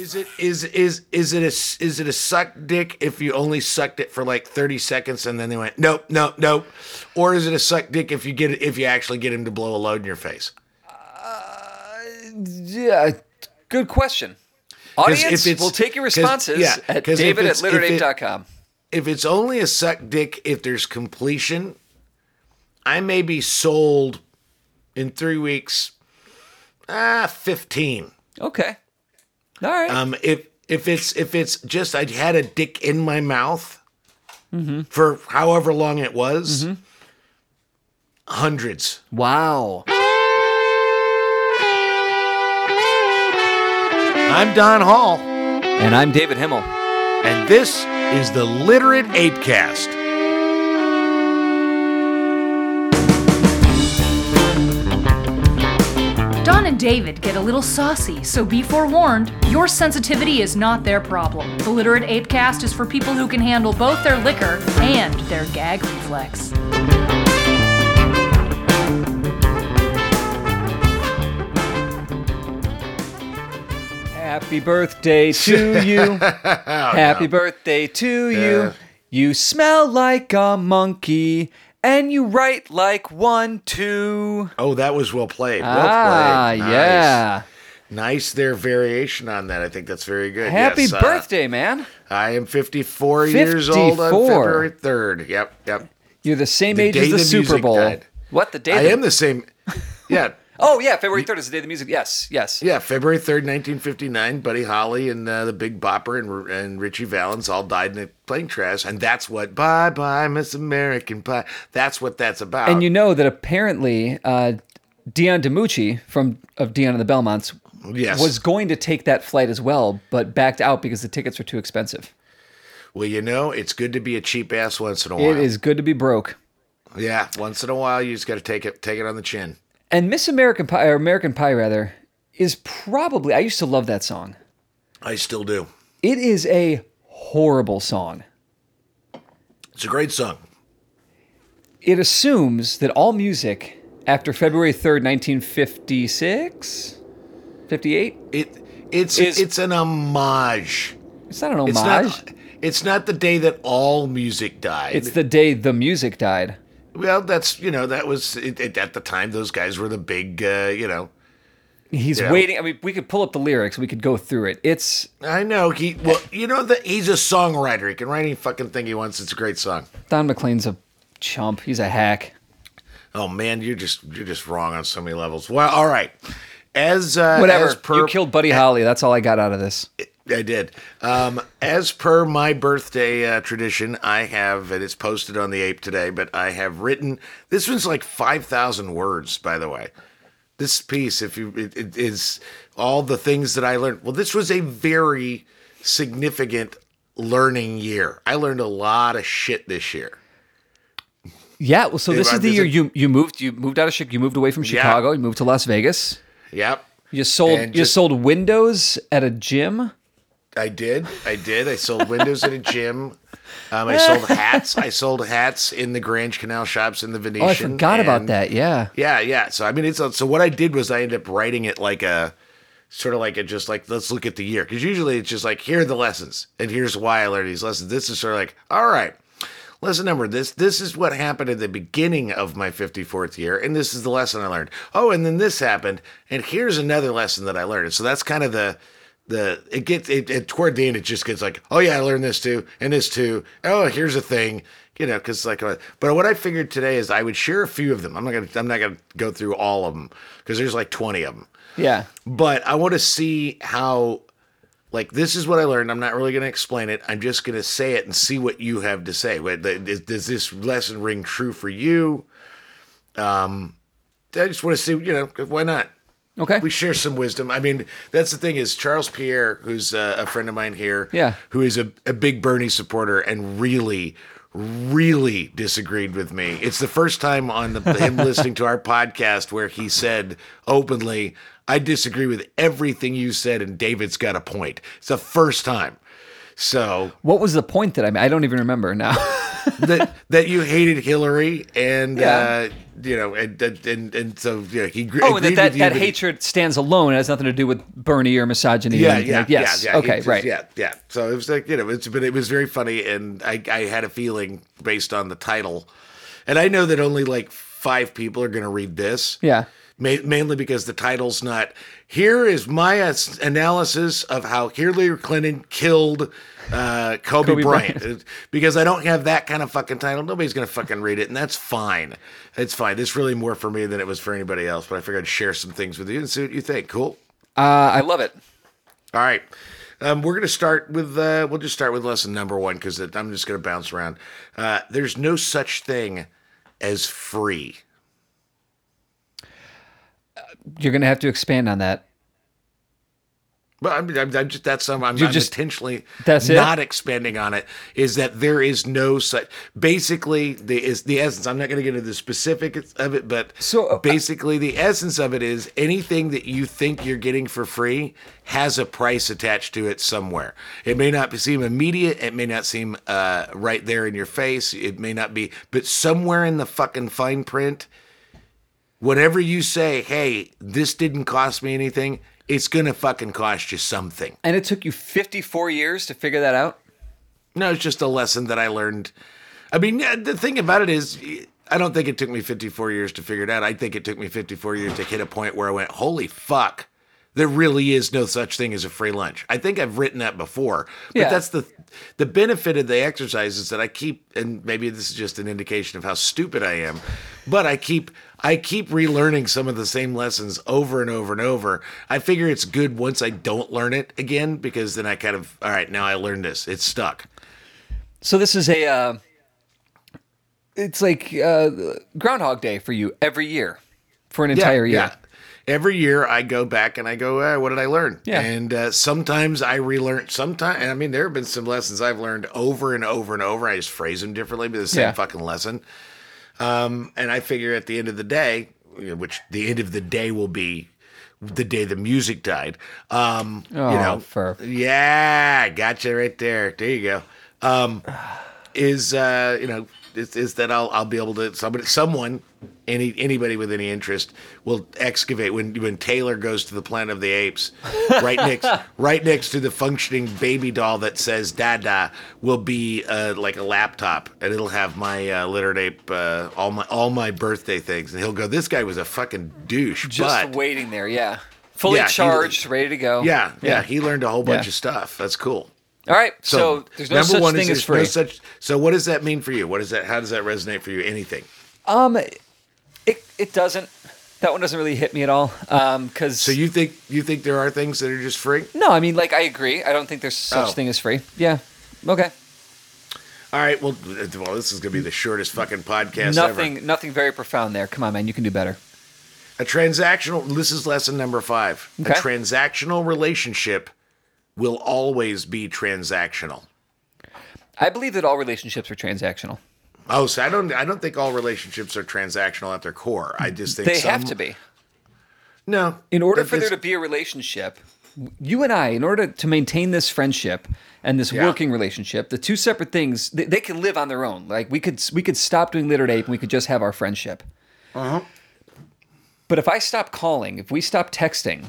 Is it is is is it a is it a suck dick if you only sucked it for like thirty seconds and then they went nope nope nope, or is it a suck dick if you get if you actually get him to blow a load in your face? Yeah, good question. Audience, if we'll take your responses yeah, at david at it's- if it- If it's only a suck dick if there's completion, I may be sold in three weeks. Ah, fifteen. Okay. All right. Um, if if it's if it's just I had a dick in my mouth Mm-hmm. for however long it was, hundreds. wow. I'm Don Hall, And I'm David Himmel. and this is the Literate Apecast. Don and David get a little saucy, so be forewarned, your sensitivity is not their problem. The Literate Apecast is for people who can handle both their liquor and their gag reflex. Happy birthday to you. Oh, Happy birthday to you. Yeah. You smell like a monkey and you write like one too. Oh, that was well played. Well ah, played. Nice. yeah. Nice their variation on that. I think that's very good. Happy Yes, uh, birthday, man. I am 54, years old on February 3rd. Yep, yep. You're the same The age as the, the Super Bowl. died. What the day? I the- am the same. Yeah. Oh yeah, February third is the day of the music. Yes, yes. Yeah, February 3rd, 1959, Buddy Holly and uh, the Big Bopper and, and Ritchie Valens all died in a plane crash. And that's what, bye bye, Miss American Pie. That's what that's about. And you know that apparently uh, Dion DiMucci from of Dion and the Belmonts yes. was going to take that flight as well, but backed out because the tickets were too expensive. well, you know, it's good to be a cheap ass once in a while. It is good to be broke. Yeah, once in a while, you just got to take it, take it on the chin. And Miss American Pie, or American Pie rather, is probably I used to love that song. I still do. It is a horrible song. It's a great song. It assumes that all music after February 3rd, 1956, 58, It it's Is- it's an homage. it's not an It's homage. not. It's not the day that all music died. It's the day the music died. Well, that's you know that was it, it, at the time. Those guys were the big uh, you know. He's Yeah. waiting. I mean, we could pull up the lyrics. We could go through it. It's I know he well you know that he's a songwriter. He can write any fucking thing he wants. It's a great song. Don McLean's a chump. He's a hack. Oh man, you're just you're just wrong on so many levels. Well, all right. As uh, Whatever. as per, you killed Buddy Holly. That's all I got out of this. I did. Um, as per my birthday uh, tradition, I have, and it's posted on the ape today, but I have written, this one's like 5,000 words, by the way. This piece, if you, it, it is all the things that I learned. Well, this was a very significant learning year. I learned a lot of shit this year. Yeah. Well, so this is the year you you moved. You moved out of Chicago. You moved away from Chicago. You moved to Las Vegas. Yep. You sold. And you just- sold windows at a gym. I did. I did. I sold windows at a gym. Um, I sold hats. I sold hats in the Grand Canal shops in the Venetian. Oh, I forgot about that. Yeah. Yeah, yeah. So I mean, it's so what I did was I ended up writing it like a sort of like a just like let's look at the year because usually it's just like here are the lessons and here's why I learned these lessons. This is sort of like all right. Lesson number this this is what happened at the beginning of my 54th year and this is the lesson I learned. Oh, and then this happened and here's another lesson that I learned. So that's kind of the the it gets it, it toward the end it just gets like oh yeah I learned this too and this too. Oh, here's a thing you know, because like, uh, but what I figured today is I would share a few of them. I'm not gonna, I'm not gonna go through all of them because there's like 20 of them. Yeah. But I want to see how, like, this is what I learned. I'm not really gonna explain it. I'm just gonna say it and see what you have to say. Does this lesson ring true for you? Um, I just want to see, you know, why not? Okay. we share some wisdom. I mean, that's the thing is Charles Pierre, who's uh, a friend of mine here, Yeah. who is a, a big Bernie supporter and really, really disagreed with me. It's the first time on the, him listening to our podcast where he said openly, "I disagree with everything you said, and David's got a point." It's the first time. So What was the point that I made? I don't even remember now. that that you hated Hillary and Yeah. uh, you know and and and, so yeah he gr- Oh, that that, that but he- hatred stands alone. It has nothing to do with Bernie or misogyny. or yeah, anything. yeah, yes. yeah, yeah. okay, just- right. Yeah, yeah. So it was like you know, it's but it was very funny, and I I had a feeling based on the title, and I know that only like five people are going to read this. Yeah. Ma- mainly because the title's not. Here is my analysis of how Hillary Clinton killed uh, Kobe, Kobe Bryant. Bryant. Uh, because I don't have that kind of fucking title. Nobody's gonna fucking read it, and that's fine. It's fine. It's really more for me than it was for anybody else. But I figured I'd share some things with you and see what you think. Cool. Uh, I love it. All right. Um, we're going to start with, uh, we'll just start with lesson number one because I'm just going to bounce around. Uh, there's no such thing as free. You're gonna have to expand on that. But I mean, I'm, I'm just, that's some, I'm, I'm just- intentionally that's it? not expanding on it, is that there is no such, basically, the, is the essence, I'm not going to get into the specifics of it, but So, uh, basically, the essence of it is anything that you think you're getting for free has a price attached to it somewhere. It may not seem immediate, it may not seem uh, right there in your face, it may not be, but somewhere in the fucking fine print, whatever you say, hey, this didn't cost me anything, it's going to fucking cost you something. And it took you 54 years to figure that out. No, it's just a lesson that I learned. I mean, the thing about it is, I don't think it took me 54 years to figure it out. I think it took me 54 years to hit a point where I went, holy fuck, there really is no such thing as a free lunch. I think I've written that before, but Yeah. that's the the benefit of the exercise is that I keep, and maybe this is just an indication of how stupid I am, but I keep I keep relearning some of the same lessons over and over and over. I figure it's good once I don't learn it again because then I kind of all right now I learned this. It's stuck. So this is a, uh, it's like uh, Groundhog Day for you every year, for an entire year. Yeah every year I go back and I go, eh, what did I learn? Yeah. And uh, sometimes I relearn. Sometimes, I mean, there have been some lessons I've learned over and over and over. I just phrase them differently, but the same Yeah. fucking lesson. Um, and I figure at the end of the day, which the end of the day will be the day the music died. Um, Oh, you know, fur. yeah, gotcha right there. There you go. Um, is uh, you know, is, is that I'll I'll be able to somebody someone any anybody with any interest will excavate when when Taylor goes to the Planet of the Apes, right next right next to the functioning baby doll that says Dada will be uh, like a laptop and it'll have my uh, literate ape uh, all my all my birthday things and he'll go this guy was a fucking douche Just but waiting there, yeah. Fully Yeah, he- charged, ready to go. yeah, yeah he learned a whole bunch Yeah. of stuff that's cool. All right. So, there's no such thing as free. No such, so what does that mean for you? What does that? How does that resonate for you? Anything? um, it it doesn't. That one doesn't really hit me at all. Um, because So you think you think there are things that are just free? no, I mean, like I agree. I don't think there's such Oh. thing as free. Yeah. Okay. All right. Well, well, this is gonna be the shortest fucking podcast nothing. ever. Nothing very profound there. Come on, man. You can do better. A transactional. This is lesson number five. Okay. A transactional relationship will always be transactional. I believe that all relationships are transactional. Oh, so I don't. I don't think all relationships are transactional at their core. I just think They some- have to be. No. In order for there to be a relationship, you and I, in order to maintain this friendship and this Yeah. working relationship, the two separate things, they, they can live on their own. Like we could we could stop doing literate ape and we could just have our friendship. Uh-huh. But if I stop calling, if we stop texting,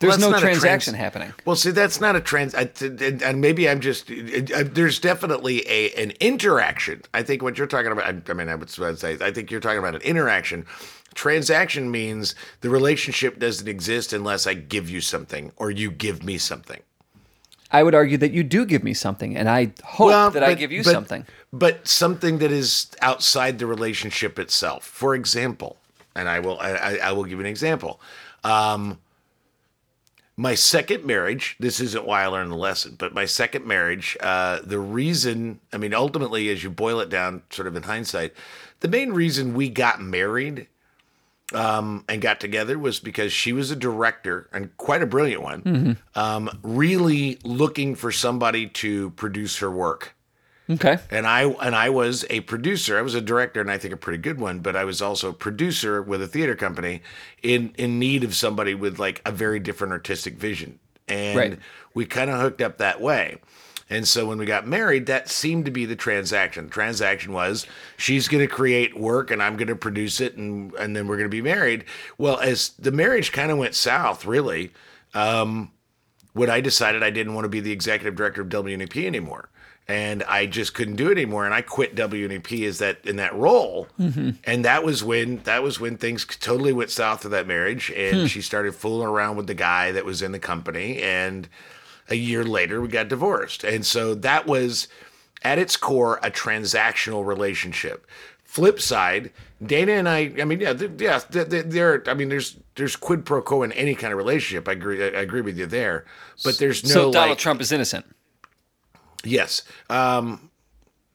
there's that's no transaction trans- happening. Well, see, that's not a trans, I, and, maybe I'm just. uh, there's definitely a an interaction. I think what you're talking about. I, I mean, I would say I think you're talking about an interaction. Transaction means the relationship doesn't exist unless I give you something or you give me something. I would argue that you do give me something, and I hope that I give you but- something. but something that is outside the relationship itself. For example, and I will I, I- I will give you an example. Um, my second marriage. This isn't why I learned the lesson, but my second marriage. Uh, the reason, I mean, ultimately, as you boil it down, sort of in hindsight, the main reason we got married um, and got together was because she was a director and quite a brilliant one, um, really looking for somebody to produce her work Okay. and I and I was a producer. I was a director, and I think a pretty good one. But I was also a producer with a theater company in in need of somebody with like a very different artistic vision, and Right. we kind of hooked up that way. And so when we got married, that seemed to be the transaction. The transaction was she's going to create work and I'm going to produce it and and then we're going to be married. Well, as the marriage kind of went south, really, um, when I decided I didn't want to be the executive director of WNEP anymore. And I just couldn't do it anymore, and I quit WNEP as that in that role, mm-hmm. and that was when that was when things totally went south of that marriage, and hmm. she started fooling around with the guy that was in the company, and a year later we got divorced. And so that was at its core a transactional relationship. Flip side dana and i i mean yeah th- yeah th- th- there i mean there's there's quid pro quo in any kind of relationship. I agree i agree with you there. But there's no so Donald like, Trump is innocent. Yes um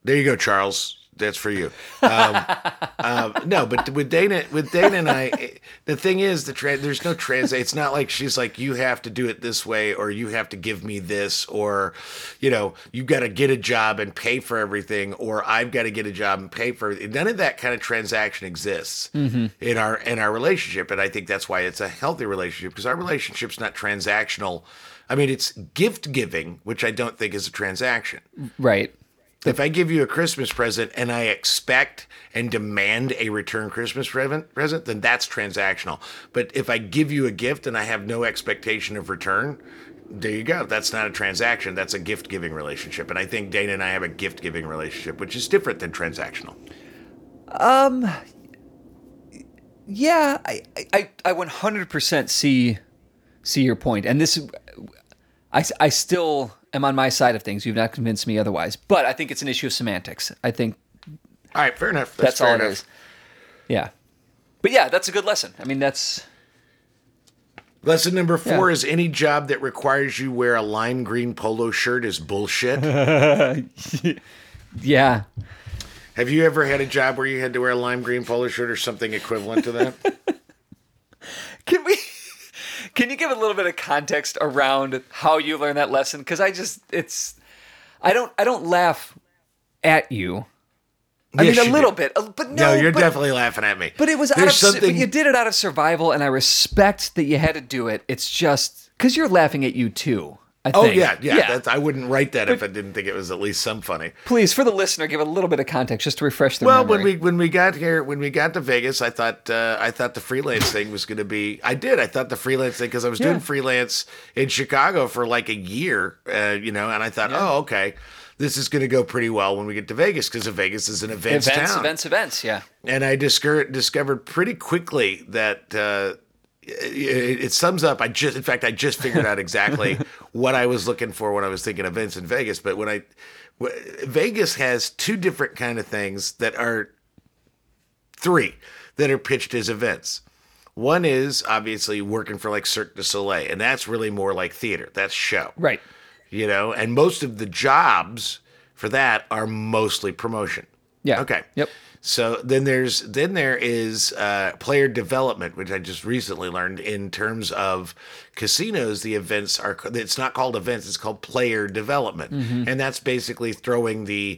there you go charles that's for you. Um, um, no, but with Dana, with Dana and I, the thing is, the tra- there's no trans. It's not like she's like you have to do it this way, or you have to give me this, or you know, you got to get a job and pay for everything, or I've got to get a job and pay for it. None of that kind of transaction exists in our in our relationship, and I think that's why it's a healthy relationship because our relationship's not transactional. I mean, it's gift giving, which I don't think is a transaction Right. if I give you a Christmas present and I expect and demand a return Christmas present, then that's transactional. But if I give you a gift and I have no expectation of return, there you go. That's not a transaction. That's a gift giving relationship. And I think Dana and I have a gift giving relationship, which is different than transactional. Um, yeah, I, I, I 100% see see your point, and this, I, I still am on my side of things. You've not convinced me otherwise, but I think it's an issue of semantics. I think All right, fair enough. that's, fair all enough. it is. Yeah, but yeah, that's a good lesson. I mean, that's Lesson number four Yeah. is any job that requires you wear a lime green polo shirt is bullshit. yeah. have you ever had a job where you had to wear a lime green polo shirt or something equivalent to that? Can we? Can you give a little bit of context around how you learned that lesson? Because I just, it's, I don't, I don't laugh at you. I Yes, mean, a little do. bit, uh, but no, No, you're but- definitely laughing at me. But it was out of but you did it out of survival, and I respect that you had to do it. It's just because you're laughing at you too. I Oh yeah, yeah. That's, I wouldn't write that if I didn't think it was at least some funny. Please, for the listener, give a little bit of context just to refresh their Well, memory. when we when we got here, when we got to Vegas, I thought uh, I thought the freelance thing was going to be. I did. I thought the freelance thing because I was Yeah. doing freelance in Chicago for like a year, uh, you know, and I thought, oh, okay, this is going to go pretty well when we get to Vegas because Vegas is an events, events, town. events, events. Yeah. and I discovered discovered pretty quickly that uh, it, it sums up. I just, in fact, I just figured out exactly what I was looking for when I was thinking of events in Vegas. But when I w- Vegas has two different kind of things that are three that are pitched as events. One is obviously working for like Cirque du Soleil, and that's really more like theater. That's show Right. you know, and most of the jobs for that are mostly promotion. Yeah. Okay. Yep. So then there's then there is uh, player development, which I just recently learned in terms of casinos. The events are it's not called events; it's called player development, and that's basically throwing the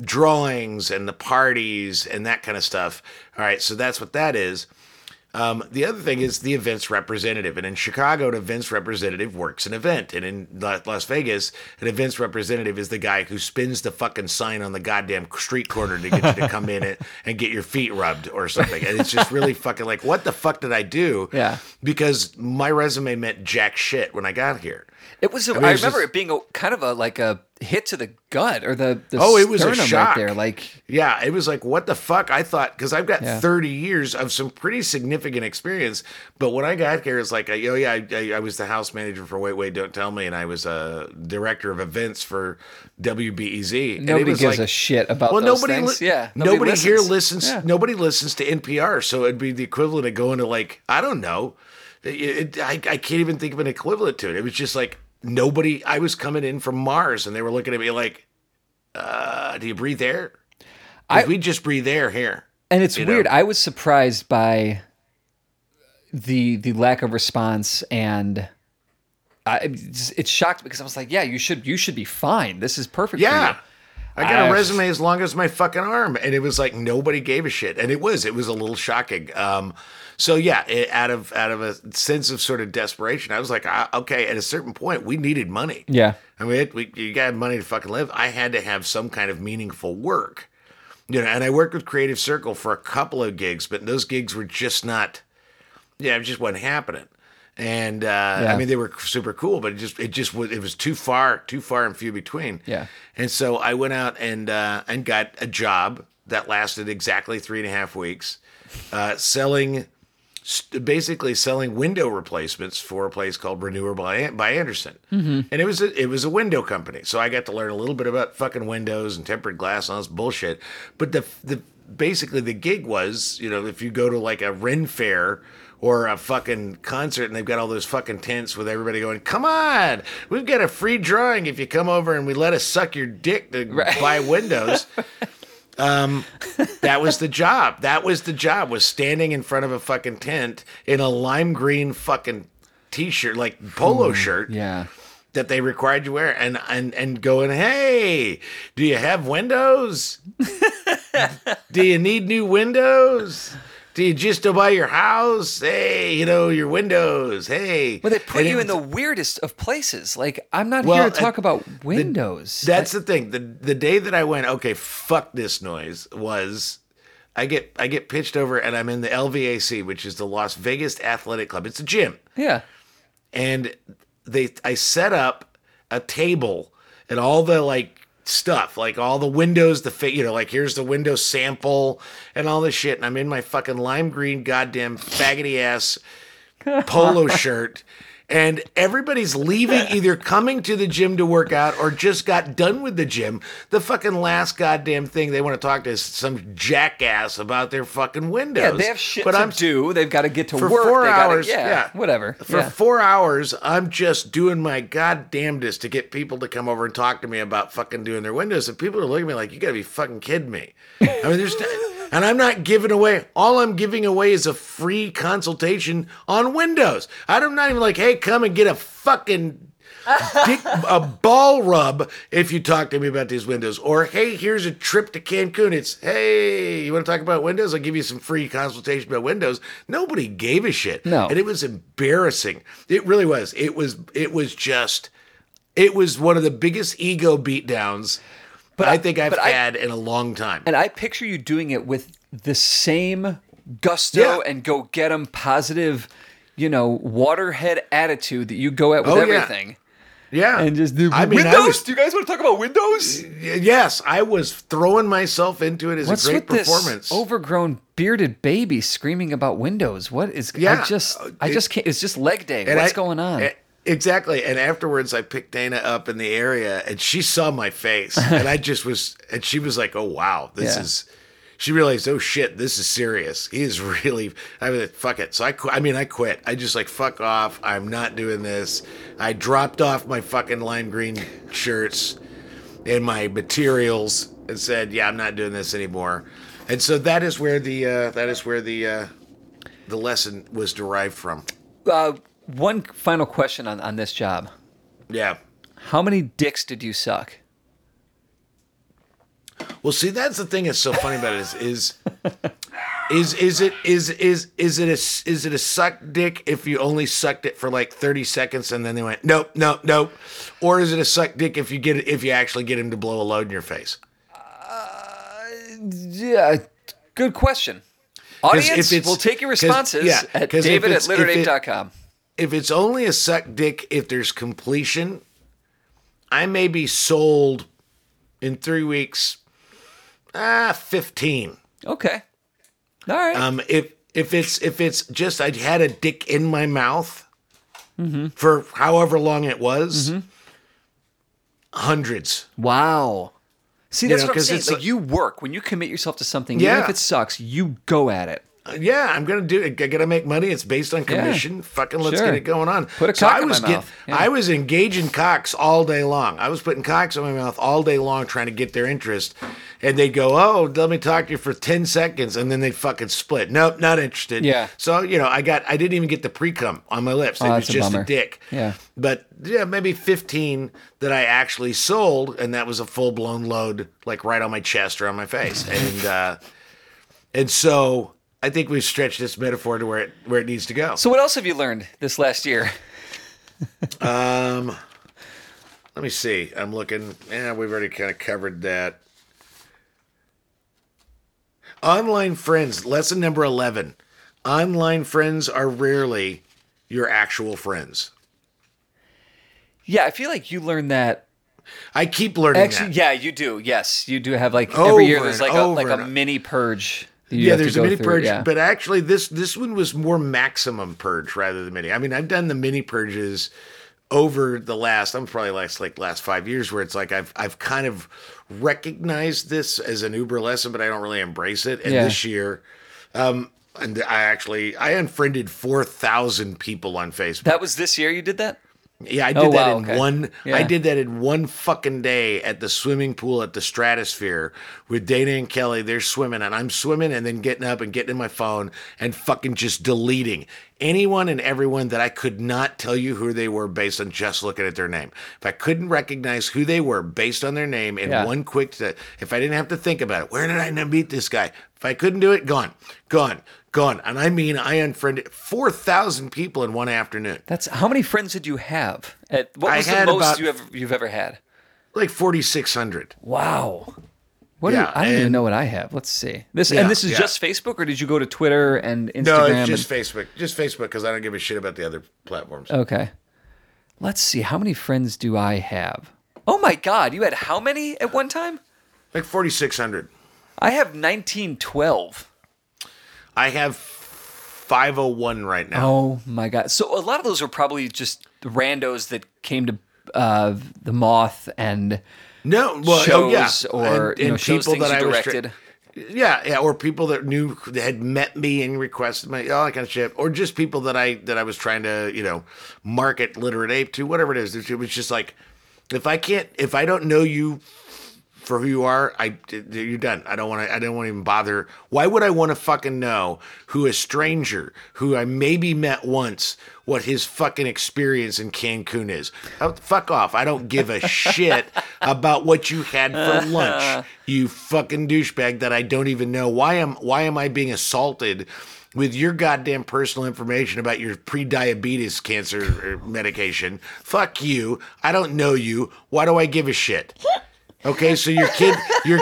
drawings and the parties and that kind of stuff. All right, so that's what that is. Um, the other thing is the events representative. And in Chicago, an events representative works an event. And in La- Las Vegas, an events representative is the guy who spins the fucking sign on the goddamn street corner to get you to come in and, and get your feet rubbed or something. And it's just really fucking like, what the fuck did I do? Yeah. Because my resume meant jack shit when I got here. It was. I, mean, it's remember just- it being a kind of a like a hit to the gut or the, the Oh, it was a shock. right there. Like Yeah, it was like, what the fuck? I thought, because I've got Yeah. 30 years of some pretty significant experience. But when I got here, it's like, oh, yeah, I, I, I was the house manager for Wait, Wait, Don't Tell Me. And I was a director of events for WBEZ. And it nobody was gives like- a shit about well, nobody, li- yeah. nobody, here listens. Yeah. Nobody listens to NPR, so it'd be the equivalent of going to like I don't know. It, I, I can't even think of an equivalent to it. It was just like nobody. I was coming in from Mars, and they were looking at me like, uh, "Do you breathe air?" I- we just breathe air here." And it's you know? weird. I was surprised by the the lack of response and I, it shocked me because I was like, yeah, you should you should be fine. This is perfect Yeah. I got I- a resume as long as my fucking arm, and it was like nobody gave a shit, and it was it was a little shocking. Um, so yeah, it, out of out of a sense of sort of desperation, I was like, ah, okay. At a certain point, we needed money. Yeah. I mean, it, we, you got money to fucking live. I had to have some kind of meaningful work, you know. And I worked with Creative Circle for a couple of gigs, but those gigs were just not, yeah, it just wasn't happening. And uh, Yeah. I mean, they were super cool, but it just it just was it was too far, too far and few between. Yeah. And so I went out and uh, and got a job that lasted exactly three and a half weeks, uh, selling basically selling window replacements for a place called Renewal by, by Andersen. Mm-hmm. And it was a, it was a window company, so I got to learn a little bit about fucking windows and tempered glass and all this bullshit. But the the basically the gig was, you know, if you go to like a Ren fair or a fucking concert and they've got all those fucking tents with everybody going, "Come on, we've got a free drawing if you come over and we let us suck your dick to buy windows." Um, that was the job. That was the job. Was standing in front of a fucking tent in a lime green fucking t-shirt, like polo hmm, shirt Yeah. that they required you wear, and and and going, hey, do you have windows? do you need new windows? Do you just to buy your house? Hey, you know your windows. Hey, Well, they put And you in the weirdest of places. Like, I'm not Well, here to talk uh, about windows. That's the thing. The the day that I went, okay, fuck this noise was I get I get pitched over and I'm in the LVAC, which is the Las Vegas Athletic Club. It's a gym. yeah. And they I set up a table and all the like stuff, like all the windows, the fa- you know, like here's the window sample and all this shit. And I'm in my fucking lime green goddamn faggoty ass polo shirt. And everybody's leaving, either coming to the gym to work out or just got done with the gym. The fucking last goddamn thing they want to talk to is some jackass about their fucking windows. Yeah, they have shit but to I'm do. They've got to get to for work. four they gotta- hours. yeah, yeah, whatever. For yeah. four hours, I'm just doing my goddamnedest to get people to come over and talk to me about fucking doing their windows, and people are looking at me like, "You gotta be fucking kidding me." I mean, there's. And I'm not giving away. All I'm giving away is a free consultation on Windows. I'm not even like, hey, come and get a fucking dick, a ball rub if you talk to me about these windows. Or hey, here's a trip to Cancun. It's hey, you want to talk about windows? I'll give you some free consultation about windows. Nobody gave a shit. No. and it was embarrassing. It really was. It was. It was just. It was one of the biggest ego beatdowns But I think I've but I- had in a long time. And I picture you doing it with the same gusto Yeah. and go get them positive, you know, waterhead attitude that you go at with Oh, everything. yeah, And just do I mean, Windows. I was- do you guys want to talk about Windows? yes, I was throwing myself into it as What's a great performance. this overgrown bearded baby screaming about Windows? What is? Yeah, I just, I just can't. It's just leg day. What's I- going on? Exactly. And afterwards, I picked Dana up in the area and she saw my face. and I just was, and she was like, oh, wow, this Yeah. is, she realized, oh shit, this is serious. He is really, I mean, fuck it. So I, qu- I mean, I quit. I just like, fuck off. I'm not doing this. I dropped off my fucking lime green shirts and my materials and said, yeah, I'm not doing this anymore. And so that is where the, uh, that is where the, uh, the lesson was derived from. uh, one final question on on this job: Yeah. How many dicks did you suck? Well, see, that's the thing that's so funny about it is is is is it is is is it a is it a suck dick if you only sucked it for like thirty seconds and then they went nope nope nope, or is it a suck dick if you get it if you actually get him to blow a load in your face? Uh, yeah, good question. if Audience, it's- we'll take your responses yeah, at if david at it's- if it- literateape.com. If it's only a suck dick if there's completion, I may be sold in three weeks. Ah, fifteen. Okay. All right. Um, if if it's if it's just I had a dick in my mouth Mm-hmm. for however long it was, hundreds. wow. See, that's know, what I'm saying. it's Like a- you work when you commit yourself to something, even Yeah. if it sucks, you go at it. Yeah, I'm gonna do it. I gotta make money. It's based on commission. Fucking let's Sure. get it going on. Put a so cock I in my was mouth. Yeah. I was engaging cocks all day long. I was putting cocks in my mouth all day long trying to get their interest. And they'd go, Oh, let me talk to you for 10 seconds. And then they'd fucking split. Nope, not interested. Yeah. So, you know, I got, I didn't even get the pre cum on my lips. Oh, it was a just a, dick. Yeah. But yeah, maybe 15 that I actually sold. And that was a full blown load, like right on my chest or on my face. And, uh, and so I think we've stretched this metaphor to where it, where it needs to go. So what else have you learned this last year? Um, let me see. I'm looking. Yeah, we've already kind of covered that. Online friends, lesson number 11. Online friends are rarely your actual friends. Yeah, I feel like you learned that. I keep learning Actually, that. yeah, you do. Yes, you do have like Over every year. There's like a like a mini purge. That you Yeah, there's a mini through, purge, yeah. but actually this this one was more maximum purge rather than mini. I mean, I've done the mini purges over the last I'm probably last like last five years where it's like I've I've kind of recognized this as an Uber lesson, but I don't really embrace it. And Yeah. this year, um, and I actually I unfriended four thousand people on Facebook. that was this year you did that. Yeah, I oh, did Oh, that wow, in okay. one. Yeah. I did that in one fucking day at the swimming pool at the Stratosphere with Dana and Kelly. They're swimming, and I'm swimming, and then getting up and getting in my phone and fucking just deleting anyone and everyone that I could not tell you who they were based on just looking at their name. If I couldn't recognize who they were based on their name in Yeah. one quick, if I didn't have to think about it, where did I meet this guy? If I couldn't do it, gone, gone, gone. And I mean, I unfriended four thousand people in one afternoon. That's how many friends did you have? At, what was the most you ever you've ever had? Like forty six hundred. Wow. What do Yeah, you, I don't even know what I have. Let's see. This Yeah, and this is yeah. just Facebook, or did you go to Twitter and Instagram? No, it's just and- Facebook. Just Facebook because I don't give a shit about the other platforms. okay. Let's see. How many friends do I have? Oh my God! You had how many at one time? Like 4,600. I have nineteen twelve. I have 501 right now. Oh my God! So a lot of those were probably just randos that came to uh, the Moth and no, well, oh, yeah. shows or, you know, shows you was tra- directed. yeah, yeah, or people that knew that had met me and requested my all that kind of shit, or just people that I that I was trying to you know market literate ape to, whatever it is. It was just like if I can't, if I don't know you for who you are, I you're done. I don't want to. I don't want to even bother. Why would I want to fucking know who a stranger who I maybe met once what his fucking experience in Cancun is? Oh, fuck off. I don't give a shit about what you had for lunch. You fucking douchebag that I don't even know. Why am why am I being assaulted? With your goddamn personal information about your pre-diabetes cancer uh, medication, fuck you. I don't know you. Why do I give a shit? Okay, so your kid, your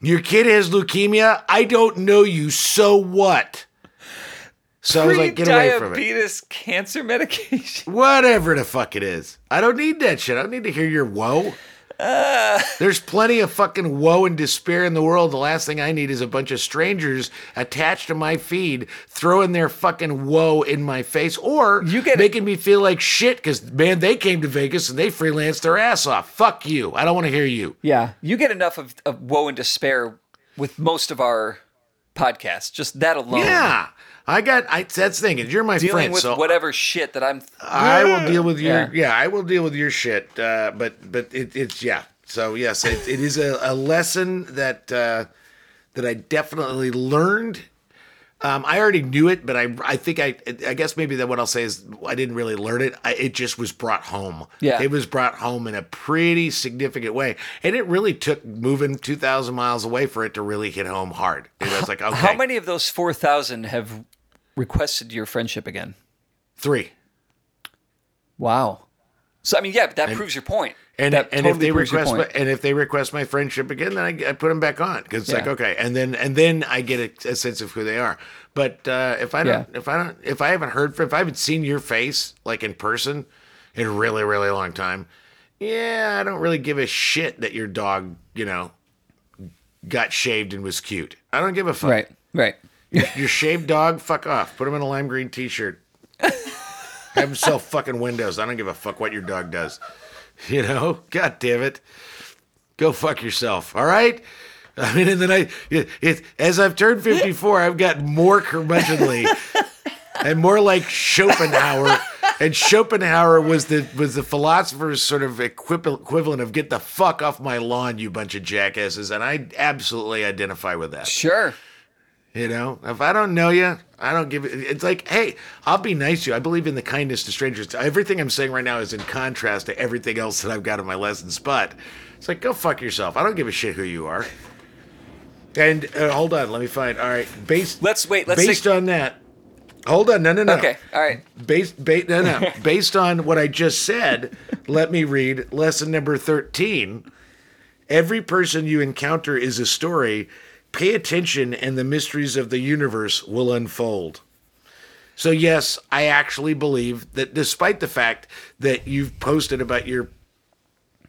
your kid has leukemia. I don't know you. So what? So I was like, get away from it. Diabetes cancer medication. Whatever the fuck it is. I don't need that shit. I don't need to hear your There's plenty of fucking woe and despair in the world. The last thing I need is a bunch of strangers attached to my feed throwing their fucking woe in my face or You get- making me feel like shit because, man, they came to Vegas and they freelanced their ass off. Fuck you. I don't want to hear you. Yeah, you get enough of, of woe and despair with most of our podcasts. Just that alone. Yeah. I got, I, that's the thing. is You're my Dealing friend. with so whatever shit that I'm. I will deal with your Yeah. yeah. I will deal with your shit. Uh, but but it, it's yeah. So yes, it, it is a, a lesson that uh, that I definitely learned. Um, I already knew it, but I I think I I guess maybe that what I'll say is I didn't really learn it. I, it just was brought home. Yeah. it was brought home in a pretty significant way, and it really took moving two thousand miles away for it to really hit home hard. It was like okay, How many of those four thousand have requested your friendship again? three. Wow. So I mean, yeah, but that proves your point. And, that and if they request my, and if they request my friendship again, then I, I put them back on because it's like okay, and then and then I get a, a sense of who they are. But uh, if I don't, Yeah. if I don't, if I haven't heard from, if I haven't seen your face like in person in a really really long time, yeah, I don't really give a shit that your dog, you know, got shaved and was cute. I don't give a fuck. right, right. Your shaved dog, fuck off. Put him in a lime green t-shirt. Have him sell fucking windows. I don't give a fuck what your dog does. You know? God damn it. Go fuck yourself. All right? I mean, and then I, it, it, as I've turned 54, I've got more curmudgeonly and more like Schopenhauer. And Schopenhauer was the was the philosopher's sort of equivalent equivalent of "get the fuck off my lawn, you bunch of jackasses," and I absolutely identify with that. Sure. You know, if I don't know you, I don't give it. It's like, hey, I'll be nice to you. I believe in the kindness to strangers. Everything I'm saying right now is in contrast to everything else that I've got in my lessons. But it's like, go fuck yourself. I don't give a shit who you are. And uh, hold on, let me find. All right, based. Let's wait, let's based take- on that. Hold on, no, no, no. Okay. All right. Based, ba- no, no. Based on what I just said, let me read lesson number 13. Every person you encounter is a story. Pay attention, and the mysteries of the universe will unfold. So, yes, I actually believe that despite the fact that you've posted about your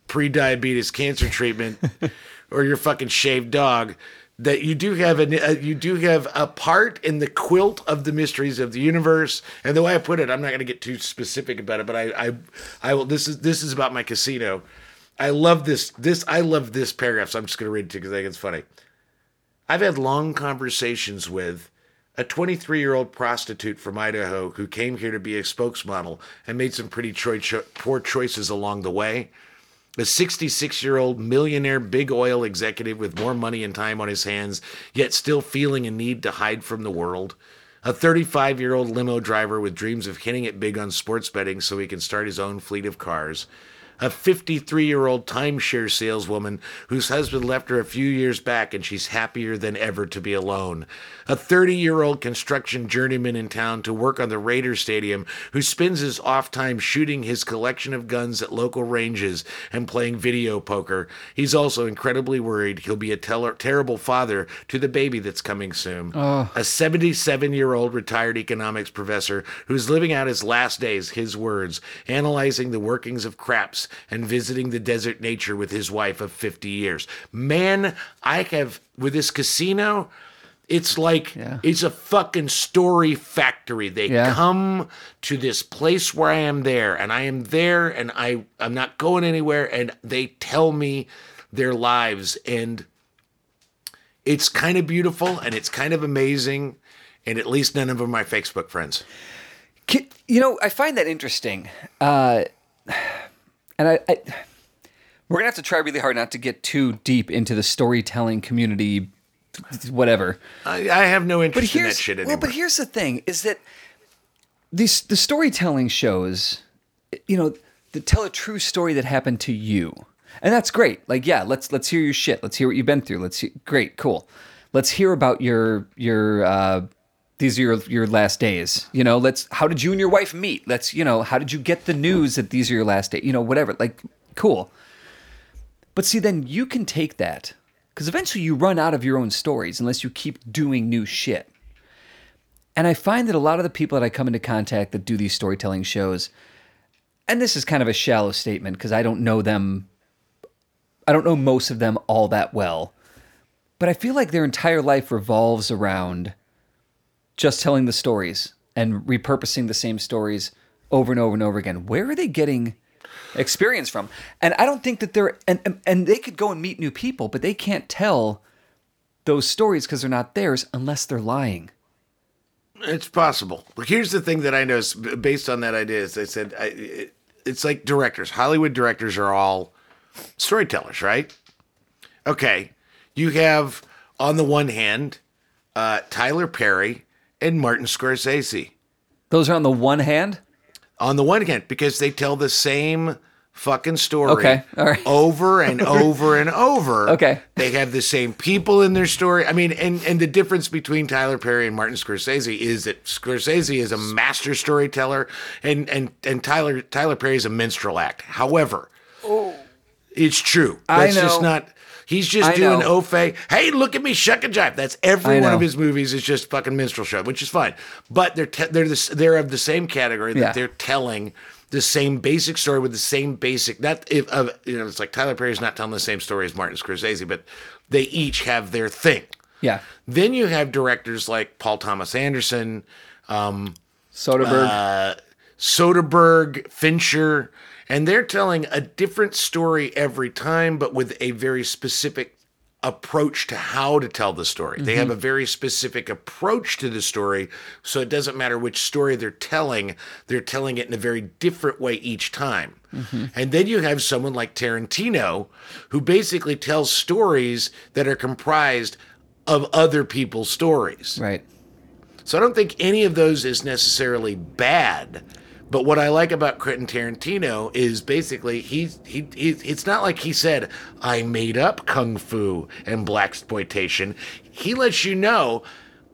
pre-diabetes cancer treatment or your fucking shaved dog, that you do have a uh, you do have a part in the quilt of the mysteries of the universe. And the way I put it, I'm not going to get too specific about it, but I, I I will. This is this is about my casino. I love this this I love this paragraph, so I'm just going to read it to you because I think it's funny. I've had long conversations with a 23 year old prostitute from Idaho who came here to be a spokesmodel and made some pretty cho- poor choices along the way. A 66 year old millionaire big oil executive with more money and time on his hands, yet still feeling a need to hide from the world. A 35 year old limo driver with dreams of hitting it big on sports betting so he can start his own fleet of cars a 53 year old timeshare saleswoman whose husband left her a few years back and she's happier than ever to be alone. A 30 year old construction journeyman in town to work on the Raider Stadium who spends his off time shooting his collection of guns at local ranges and playing video poker. He's also incredibly worried he'll be a tel- terrible father to the baby that's coming soon. A 77 year old retired economics professor who's living out his last days, his words, analyzing the workings of craps and visiting the desert nature with his wife of 50 years. Man, I have, with this casino, it's like Yeah. it's a fucking story factory. They Yeah. come to this place where I am there, and I am there, and I I'm not going anywhere, and they tell me their lives, and it's kind of beautiful and it's kind of amazing, and at least none of them are my Facebook friends. You know, I find that interesting. Uh, and I, I, we're gonna have to try really hard not to get too deep into the storytelling community, whatever. I, I have no interest in that shit well, anymore. but here's the thing: is that these the storytelling shows, you know, that tell a true story that happened to you, and that's great. Like, yeah, let's let's hear your shit. Let's hear what you've been through. Let's hear, great, cool. Let's hear about your your. Uh, these are your your last days. You know, let's. How did you and your wife meet? Let's. You know, how did you get the news that these are your last days? You know, whatever. Like, cool. But see, then you can take that because eventually you run out of your own stories unless you keep doing new shit. And I find that a lot of the people that I come into contact that do these storytelling shows, and this is kind of a shallow statement because I don't know them, I don't know most of them all that well, but I feel like their entire life revolves around just telling the stories and repurposing the same stories over and over and over again. Where are they getting experience from? And I don't think that they're and and, they could go and meet new people, but they can't tell those stories because they're not theirs unless they're lying. It's possible. But here's the thing that I is based on that idea is I said I, it, it's like directors. Hollywood directors are all storytellers, right? Okay, you have on the one hand uh, Tyler Perry and Martin Scorsese. Those are on the one hand. On the one hand, because they tell the same fucking story Okay, all right. over and over and over. Okay. They have the same people in their story. I mean, and, and the difference between Tyler Perry and Martin Scorsese is that Scorsese is a master storyteller and and, and Tyler Tyler Perry is a minstrel act. However, oh. it's true. I That's just know. not He's just I doing know. Ofe. Hey, look at me, shuck and jive. That's every one of his movies is just fucking minstrel show, which is fine. But they're te- they're the, they're of the same category that Yeah. they're telling the same basic story with the same basic. Not if of you know, it's like Tyler Perry's not telling the same story as Martin Scorsese, but they each have their thing. Yeah. Then you have directors like Paul Thomas Anderson, Soderbergh. Uh, Soderbergh, Fincher, and they're telling a different story every time, but with a very specific approach to how to tell the story. They have mm-hmm. a very specific approach to the story, so it doesn't matter which story they're telling, they're telling it in a very different way each time. Mm-hmm. And then you have someone like Tarantino who basically tells stories that are comprised of other people's stories. Right. So I don't think any of those is necessarily bad. But what I like about Quentin Tarantino is basically he, he he it's not like he said I made up kung fu and blaxploitation. He lets you know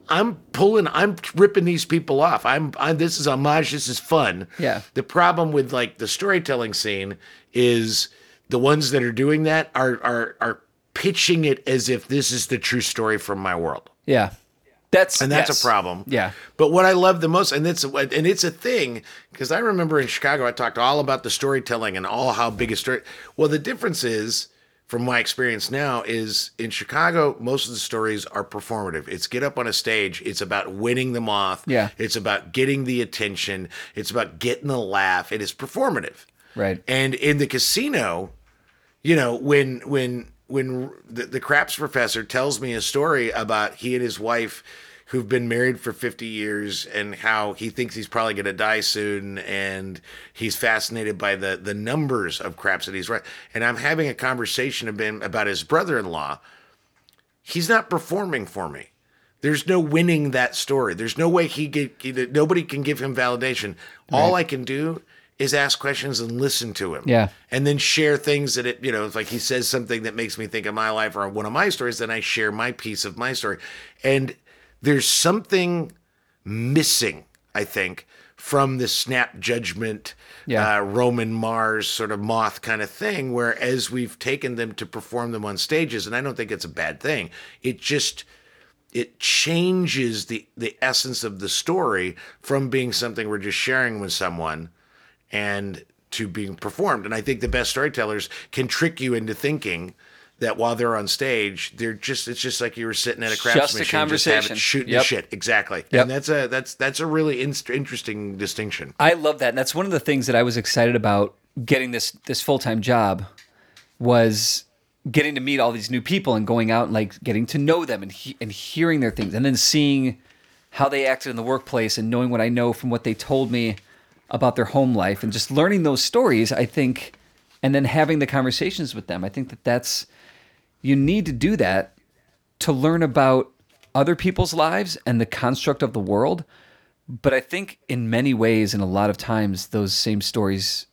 I'm pulling I'm ripping these people off. I'm, I'm this is homage. This is fun. Yeah. The problem with like the storytelling scene is the ones that are doing that are are are pitching it as if this is the true story from my world Yeah. That's and that's yes. a problem. Yeah. But what I love the most, and it's and it's a thing, because I remember in Chicago, I talked all about the storytelling and all how big a story. Well, the difference is, from my experience now, is in Chicago, most of the stories are performative. It's get up on a stage. It's about winning them off. Yeah. It's about getting the attention. It's about getting the laugh. It is performative. Right. And in the casino, you know, when when when the, the craps professor tells me a story about he and his wife who've been married for 50 years and how he thinks he's probably going to die soon and he's fascinated by the the numbers of craps that he's right and i'm having a conversation about, about his brother-in-law. He's not performing for me. There's no winning that story. There's no way he get nobody can give him validation. All i can do is ask questions and listen to him. Yeah. and then share things that it you know like he says something that makes me think of my life or one of my stories then i share my piece of my story. And there's something missing i think from the snap judgment Yeah. uh, roman mars sort of moth kind of thing where as we've taken them to perform them on stages and i don't think it's a bad thing it just it changes the the essence of the story from being something we're just sharing with someone and to being performed. And I think the best storytellers can trick you into thinking that while they're on stage, they're just it's just like you were sitting at a craps Just a machine, having- conversation. shooting Yep. shit. Exactly. Yep. And that's a that's that's a really in- interesting distinction. I love that. And that's one of the things that I was excited about getting this this full-time job was getting to meet all these new people and going out and like getting to know them and he- and hearing their things and then seeing how they acted in the workplace and knowing what I know from what they told me about their home life and just learning those stories, I think and then having the conversations with them. I think that that's you need to do that to learn about other people's lives and the construct of the world. But I think in many ways and a lot of times those same stories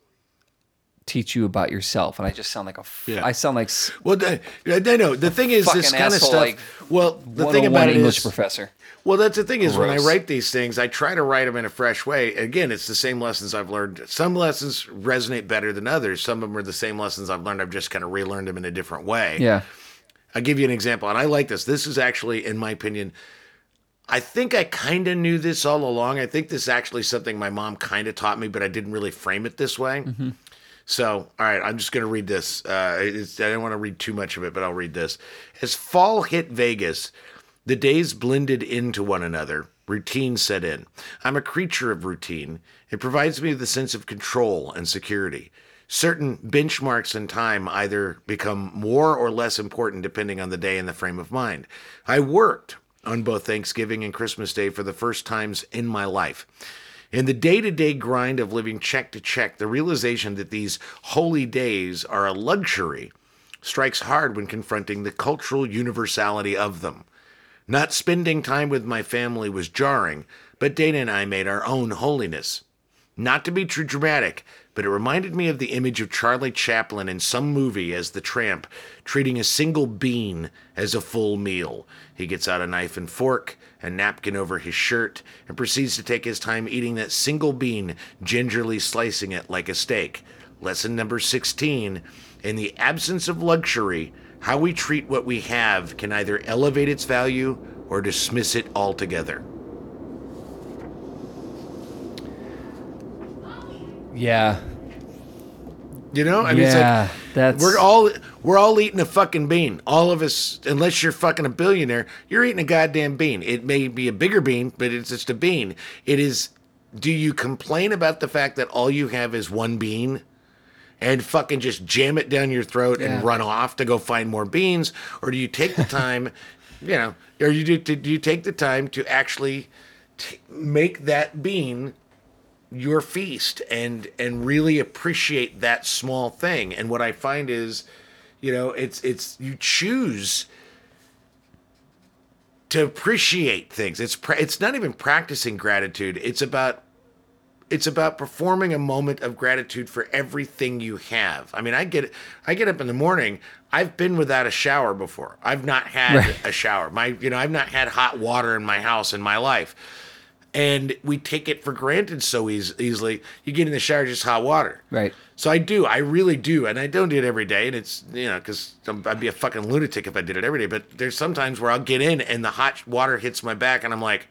teach you about yourself. And I just sound like a f- Yeah. I sound like s- Well, the, I know the thing is this Fucking kind of stuff. like, well, the thing 101 about it oh English is, professor. Well, that's the thing is when I write these things, I try to write them in a fresh way. Again, it's the same lessons I've learned. Some lessons resonate better than others. Some of them are the same lessons I've learned. I've just kind of relearned them in a different way. Yeah. I'll give you an example, and I like this. This is actually, in my opinion, I think I kind of knew this all along. I think this is actually something my mom kind of taught me, but I didn't really frame it this way. So, all right, I'm just going to read this. Uh, it's, I don't want to read too much of it, but I'll read this. As fall hit Vegas, the days blended into one another. Routine set in. I'm a creature of routine. It provides me with a sense of control and security. Certain benchmarks in time either become more or less important depending on the day and the frame of mind. I worked on both Thanksgiving and Christmas Day for the first times in my life. In the day to day grind of living check to check, the realization that these holy days are a luxury strikes hard when confronting the cultural universality of them. Not spending time with my family was jarring, but Dana and I made our own holiness. Not to be too dramatic, but it reminded me of the image of Charlie Chaplin in some movie as the tramp, treating a single bean as a full meal. He gets out a knife and fork, a napkin over his shirt, and proceeds to take his time eating that single bean, gingerly slicing it like a steak. Lesson number 16 In the absence of luxury, how we treat what we have can either elevate its value or dismiss it altogether. Yeah. You know, I mean, it's yeah. like that's we're all we're all eating a fucking bean. All of us, unless you're fucking a billionaire, you're eating a goddamn bean. It may be a bigger bean, but it's just a bean. It is. Do you complain about the fact that all you have is one bean, and fucking just jam it down your throat Yeah. and run off to go find more beans, or do you take the time, you know, or you do, do you take the time to actually t- make that bean your feast and and really appreciate that small thing? And what I find is, you know, it's it's you choose to appreciate things. It's pra- it's not even practicing gratitude. It's about it's about performing a moment of gratitude for everything you have. I mean, I get I get up in the morning. I've been without a shower before. I've not had Right. a shower. My you know, I've not had hot water in my house in my life. And we take it for granted so eas- easily. You get in the shower, just hot water. Right. So I do, I really do, and I don't do it every day, and it's you know because I'd be a fucking lunatic if I did it every day. But there's sometimes where I'll get in and the hot water hits my back, and I'm like,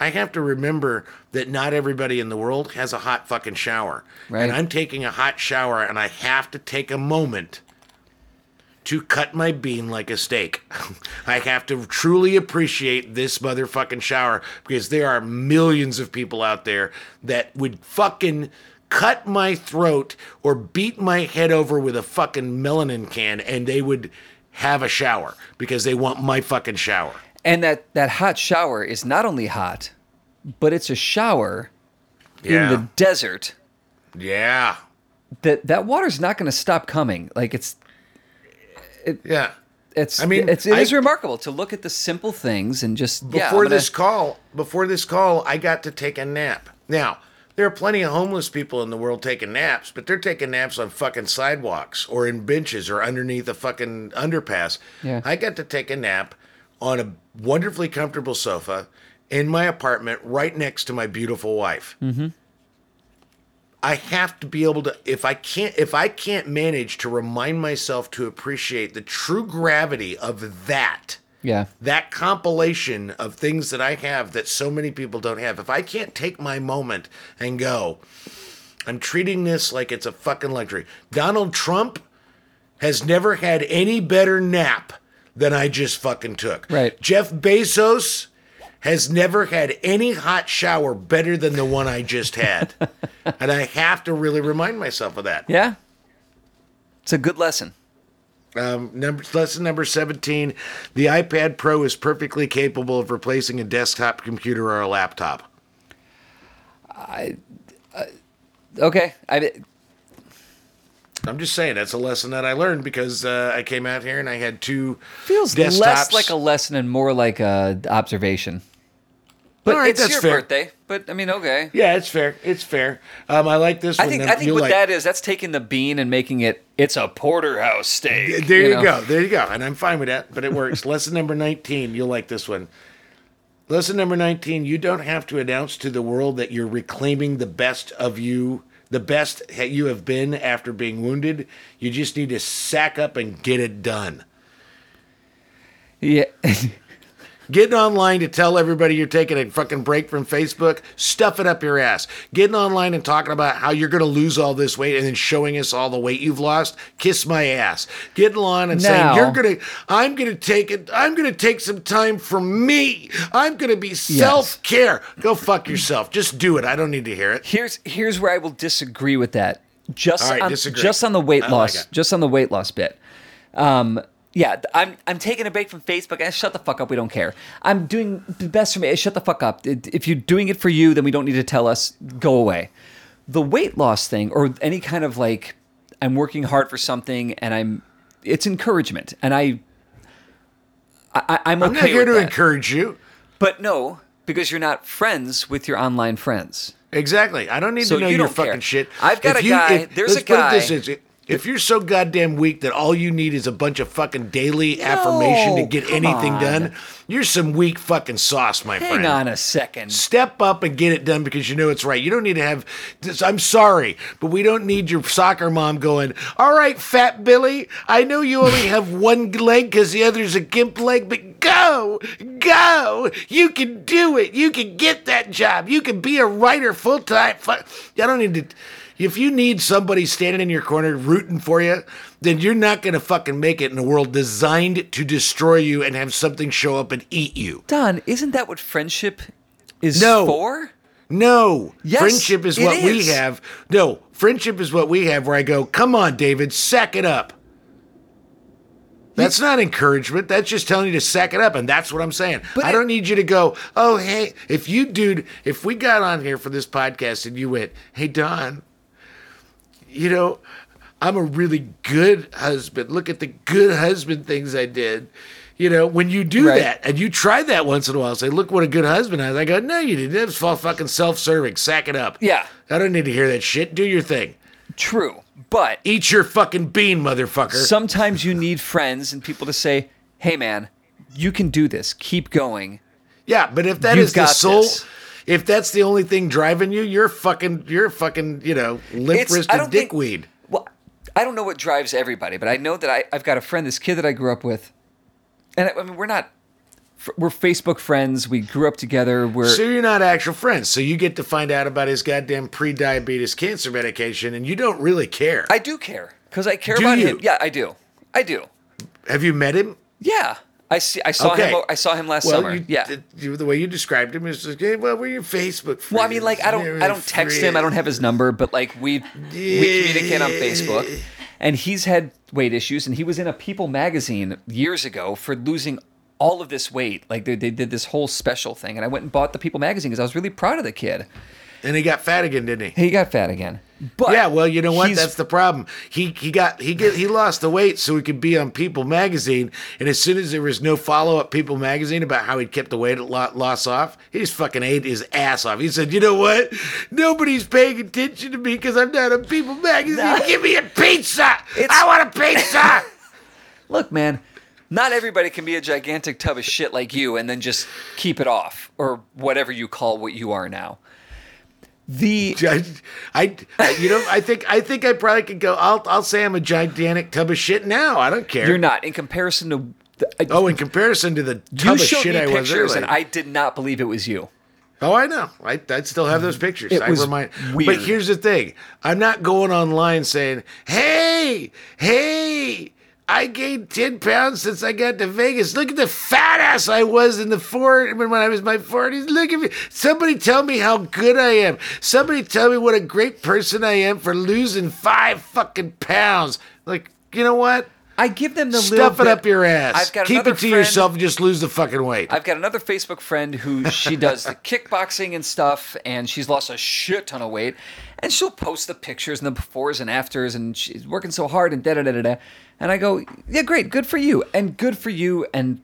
I have to remember that not everybody in the world has a hot fucking shower, Right. and I'm taking a hot shower, and I have to take a moment to cut my bean like a steak. I have to truly appreciate this motherfucking shower because there are millions of people out there that would fucking cut my throat or beat my head over with a fucking melanin can and they would have a shower because they want my fucking shower. And that that hot shower is not only hot, but it's a shower in the desert. Yeah. That that water's not going to stop coming. Like it's Yeah. it's I mean, it's it is I- remarkable to look at the simple things and just yeah, before gonna- this call, before this call, I got to take a nap. Now, there are plenty of homeless people in the world taking naps, but they're taking naps on fucking sidewalks or in benches or underneath a fucking underpass. Yeah. I got to take a nap on a wonderfully comfortable sofa in my apartment right next to my beautiful wife. Mm-hmm. I have to be able to if I can't if I can't manage to remind myself to appreciate the true gravity of that yeah. that compilation of things that I have that so many people don't have. If I can't take my moment and go, I'm treating this like it's a fucking luxury. Donald Trump has never had any better nap than I just fucking took. Right. Jeff Bezos has never had any hot shower better than the one I just had. and I have to really remind myself of that. Yeah. It's a good lesson. Um, number, lesson number 17 the iPad Pro is perfectly capable of replacing a desktop computer or a laptop. I Okay. I I'm just saying that's a lesson that I learned because uh, I came out here and I had two feels desktops. less like a lesson and more like a observation. But All right, it's that's your fair. birthday. But I mean, okay. Yeah, it's fair. It's fair. Um, I like this I one. think I think what like- that is, that's taking the bean and making it it's a porterhouse steak. There you, know? go. There you go. And I'm fine with that, but it works. Lesson number 19. You'll like this one. Lesson number 19. You don't have to announce to the world that you're reclaiming the best of you, the best that you have been after being wounded. You just need to sack up and get it done. Yeah. Getting online to tell everybody you're taking a fucking break from Facebook, stuff it up your ass. Getting online and talking about how you're going to lose all this weight and then showing us all the weight you've lost, kiss my ass. Getting on and saying you're going to, I'm going to take it, I'm going to take some time for me. I'm going to be self care. Go fuck yourself. Just do it. I don't need to hear it. here's here's where I will disagree with that. Just right, on, disagree. just on the weight like loss, just on the weight loss bit. Um, yeah, I'm I'm taking a break from Facebook. And shut the fuck up. We don't care. I'm doing the best for me. Eh, Shut the fuck up. If you're doing it for you, then we don't need to tell us. Go away. The weight loss thing, or any kind of like, I'm working hard for something, and I'm. It's encouragement, and I. I I'm okay I'm not here to that. encourage you. But no, because you're not friends with your online friends. Exactly. I don't need So to know you your fucking care. shit. I've got If a you- guy- if- there's a guy- If you're so goddamn weak that all you need is a bunch of fucking daily affirmation to get anything on. done, you're some weak fucking sauce, my Hang friend. Hang on a second. Step up and get it done because you know it's right. You don't need to have this. I'm sorry, but we don't need your soccer mom going, All right, fat Billy, I know you only have one leg because the other's a gimp leg, but go, go. You can do it. You can get that job. You can be a writer full time. I don't need to. If you need somebody standing in your corner rooting for you, then you're not going to fucking make it in a world designed to destroy you and have something show up and eat you. Don, isn't that what friendship is No. for? No, Yes, friendship is what we have. No, friendship is what we have. Where I go, come on, David, sack it up. That's not encouragement. That's just telling you to sack it up, and that's what I'm saying. But I don't need you to go. Oh, hey, if you, dude, if we got on here for this podcast and you went, hey, Don, you know, I'm a really good husband. Look at the good husband things I did. You know, when you do Right. that and you try that once in a while, say, look what a good husband I was. I go, no, you didn't. It was all fucking self serving. Sack it up. Yeah. I don't need to hear that shit. Do your thing. True. But Eat your fucking bean, motherfucker. sometimes you need friends and people to say, hey, man, you can do this. Keep going. yeah, but if that You've is the soul, this. If that's the only thing driving you, you're fucking, you're fucking, you know, limp wristed don't think- dickweed. Well, I don't know what drives everybody, but I know that I, I've got a friend, this kid that I grew up with, and I, I mean, we're not, we're Facebook friends. We grew up together. We're So you're not actual friends. So you get to find out about his goddamn pre-diabetes cancer medication, and you don't really care. I do care because I care Do about you? him. Yeah, I do. I do. Have you met him? Yeah, I see. I saw Okay. him. I saw him last Well, summer. you, yeah. you- the way you described him is like, hey, well, we're your Facebook friends. Well, I mean, like I don't, I don't text him. I don't have his number, but like we, we communicate on Facebook, and he's had weight issues, and he was in a People magazine years ago for losing all of this weight. Like they, they did this whole special thing, and I went and bought the People magazine because I was really proud of the kid. And he got fat again, didn't he? He got fat again, but Yeah, well, you know what? That's the problem. He he got he get he lost the weight so he could be on People magazine. And as soon as there was no follow up People magazine about how he kept the weight lo- loss off, he just fucking ate his ass off. He said, "You know what? Nobody's paying attention to me because I'm not on People magazine. Give me a pizza. It's- I want a pizza." look, man. Not everybody can be a gigantic tub of shit like you and then just keep it off or whatever you call what you are now. The I, I, you know, I think I think I probably could go. I'll I'll say I'm a gigantic tub of shit now. I don't care. you're not in comparison to. The, I- Oh, in comparison to the tub of shit I was earlier. and I did not believe it was you. Oh, I know. I, I still have those pictures. It I was remind. weird. But here's the thing: I'm not going online saying, "Hey, hey, I gained ten pounds since I got to Vegas. Look at the fat ass I was in the four when I was in my forties. Look at me. Somebody tell me how good I am. Somebody tell me what a great person I am for losing five fucking pounds. Like, you know what? I give them the Stuff little it bit- up your ass. I've got Keep it to friend- yourself and just lose the fucking weight. I've got another Facebook friend who she does the kickboxing and stuff, and she's lost a shit ton of weight. And she'll post the pictures and the befores and afters, and she's working so hard and da da da da da. And I go, yeah, great, good for you, and good for you, and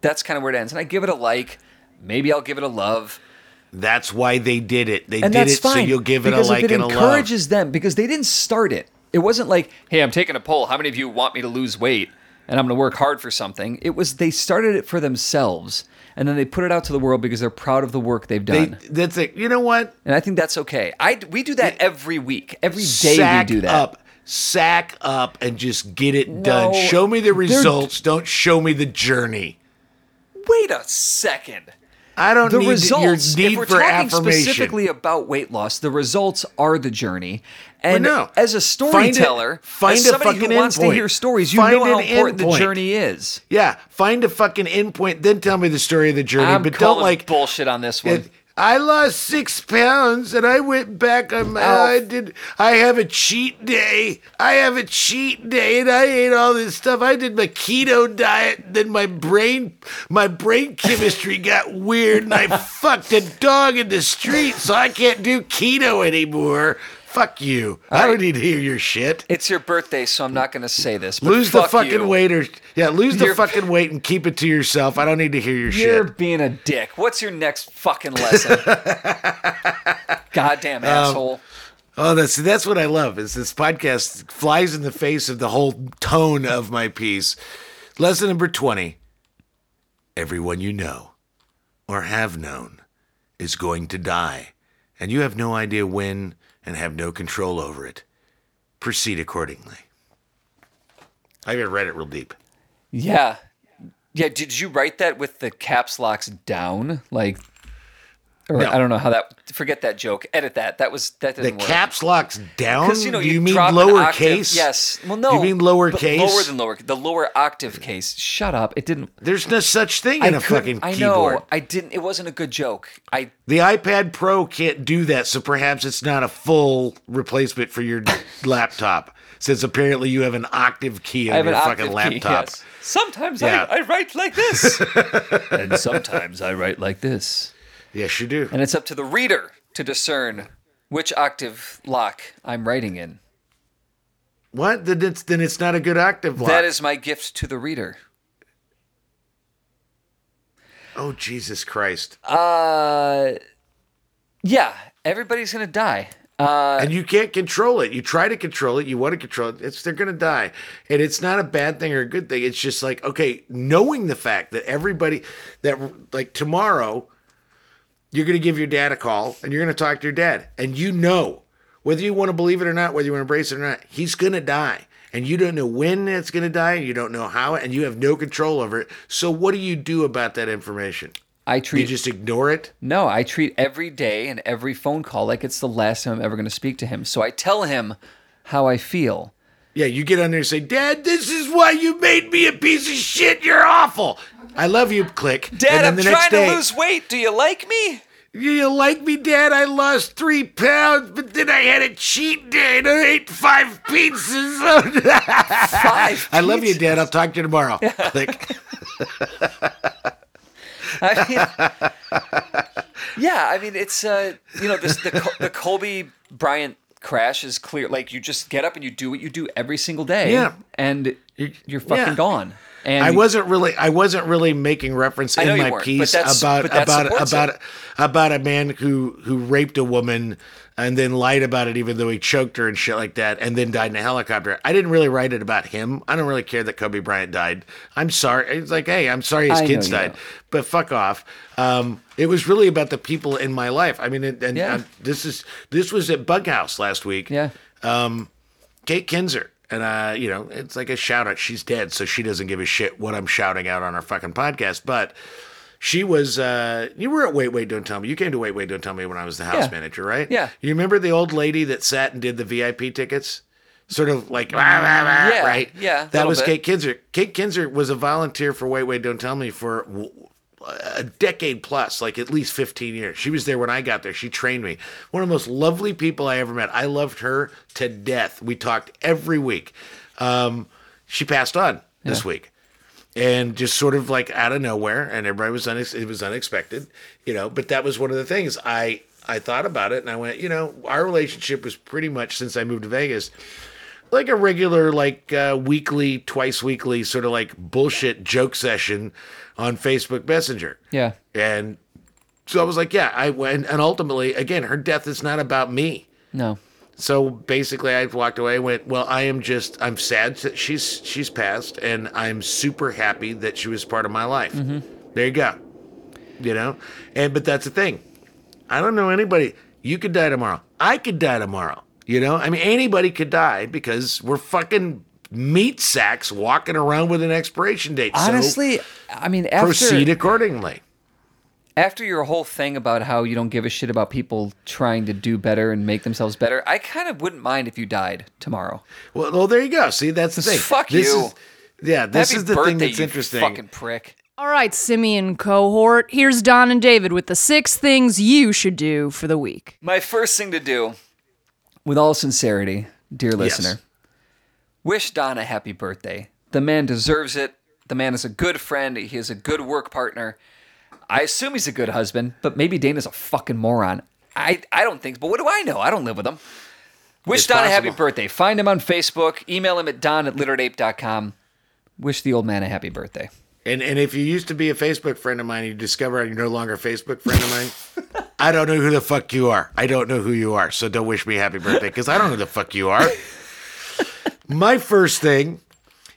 that's kind of where it ends. And I give it a like, maybe I'll give it a love, That's why they did it. They and did it fine. so you'll give it a like it and a love. encourages them because they didn't start it. It wasn't like, hey, I'm taking a poll. How many of you want me to lose weight? And I'm going to work hard for something. It was they started it for themselves, and then they put it out to the world because they're proud of the work they've They, done. that's it. You know what? and I think that's okay. I we do that every week. Every day sack we do that. up, sack up, and just get it done. Show me the results. Don't show me the journey. Wait a second. I don't The need results. your if need we're for talking specifically about weight loss, the results are the journey. And no. as a storyteller, Find storyteller, find as a somebody who wants to hear stories, you Find know how important the journey is. yeah, find a fucking endpoint, then tell me the story of the journey. I'm but don't like bullshit on this one. it, I lost six pounds and I went back on my. Oh. I did. I have a cheat day. I have a cheat day and I ate all this stuff. I did my keto diet. Then my brain, my brain chemistry got weird and I fucked a dog in the street, so I can't do keto anymore. Fuck you. I don't need to hear your shit. It's your birthday, so I'm not going to say this. But Lose the fucking you. weight or yeah, lose the You're- fucking weight and keep it to yourself. I don't need to hear your shit. You're being a dick. What's your next fucking lesson? Goddamn Um, asshole. Oh, that's that's what I love. Is this podcast flies in the face of the whole tone of my piece. Lesson number twenty: Everyone you know or have known is going to die, and you have no idea when and have no control over it. Proceed accordingly. I haven't read it real deep. Yeah. Yeah, did you write that with the caps locks down? Like Or No. I don't know how that. Forget that joke. Edit that. That was that The didn't work. caps locks down. You know Do you, mean lowercase? Yes. Well, no. Do You mean lowercase? Lower than lower. The lower octave case. Shut up. It didn't. There's no such thing in a couldn't- fucking I keyboard. know. I didn't. It wasn't a good joke. I. The iPad Pro can't do that, so perhaps it's not a full replacement for your laptop. Since apparently you have an octave key on your fucking octave key, laptop. yes. Sometimes Yeah. I, I write like this, and sometimes I write like this. Yes, you do. And it's up to the reader to discern which octave lock I'm writing in. What? Then it's then it's not a good octave lock. That is my gift to the reader. oh Jesus Christ! Uh, yeah, everybody's gonna die. Uh, and you can't control it. You try to control it. You want to control it. It's they're gonna die, and it's not a bad thing or a good thing. It's just like okay, knowing the fact that everybody that like tomorrow, you're gonna give your dad a call and you're gonna talk to your dad, and you know whether you want to believe it or not, whether you want to embrace it or not, he's gonna die. And you don't know when it's going to die, and you don't know how, and you have no control over it. So, what do you do about that information? I treat You just ignore it? no, I treat every day and every phone call like it's the last time I'm ever going to speak to him. So I tell him how I feel. Yeah, you get on there and say, Dad, this is why you made me a piece of shit. You're awful. I love you, click. Dad, I'm the trying next day, to lose weight. Do you like me? You like me, Dad? I lost three pounds, but then I had a cheat day and I ate five pizzas. Five. I love you. Dad. I'll talk to you tomorrow. Click. I mean, yeah, I mean, it's uh, you know, this the the Kobe Bryant crash is clear. Like you just get up and you do what you do every single day. Yeah. and you're fucking yeah. gone. And I wasn't really I wasn't really making reference in my piece about about about it. about a man who who raped a woman and then lied about it even though he choked her and shit like that and then died in a helicopter. I didn't really write it about him. I don't really care that Kobe Bryant died. I'm sorry. It's like, hey, I'm sorry his I kids died. know. But fuck off. Um, it was really about the people in my life. I mean, and, and Yeah. this is this was at Bug House last week. yeah. Kate Kinzer. And uh, you know, it's like a shout out. She's dead, so she doesn't give a shit what I'm shouting out on our fucking podcast. But she was uh you were at Wait Wait Don't Tell Me. You came to Wait Wait Don't Tell Me when I was the house Yeah. manager, right? Yeah. You remember the old lady that sat and did the VIP tickets? Sort of like Yeah, right? yeah, That was bit. Kate Kinzer. Kate Kinzer was a volunteer for Wait Wait Don't Tell Me for a decade plus, like at least 15 years. She was there when I got there. She trained me. One of the most lovely people I ever met. I loved her to death. We talked every week. Um, she passed on this week. And just sort of like out of nowhere, and everybody was unex- it was unexpected, you know. But that was one of the things I I thought about it, and I went, you know, our relationship was pretty much since I moved to Vegas, like a regular like uh, weekly twice weekly sort of like bullshit joke session on facebook messenger. Yeah. and so i was like yeah i went and ultimately again her death is not about me. No. so basically i walked away and went well i am just i'm sad that she's she's passed and i'm super happy that she was part of my life. There you go. You know? And but that's the thing. I don't know anybody. You could die tomorrow. I could die tomorrow you know i mean anybody could die because we're fucking meat sacks walking around with an expiration date so Honestly, I mean, after proceed accordingly after your whole thing about how you don't give a shit about people trying to do better and make themselves better, I kind of wouldn't mind if you died tomorrow. well, well there you go see that's the thing Fuck this you. is, yeah this Happy is the birthday, thing that's you interesting Fucking prick. All right, simian cohort, here's Don and David with the six things you should do for the week. My first thing to do, with all sincerity, dear listener, wish Don a happy birthday. The man deserves it. The man is a good friend. He is a good work partner. I assume he's a good husband, but maybe Dana's a fucking moron. I, I don't think, but what do I know? I don't live with him. Wish It's Don a happy birthday. Find him on Facebook. Email him at don at literateape.com. Wish the old man a happy birthday. And and if you used to be a Facebook friend of mine, and you discover you're no longer a Facebook friend of mine. I don't know who the fuck you are. I don't know who you are. So don't wish me happy birthday because I don't know who the fuck you are. my first thing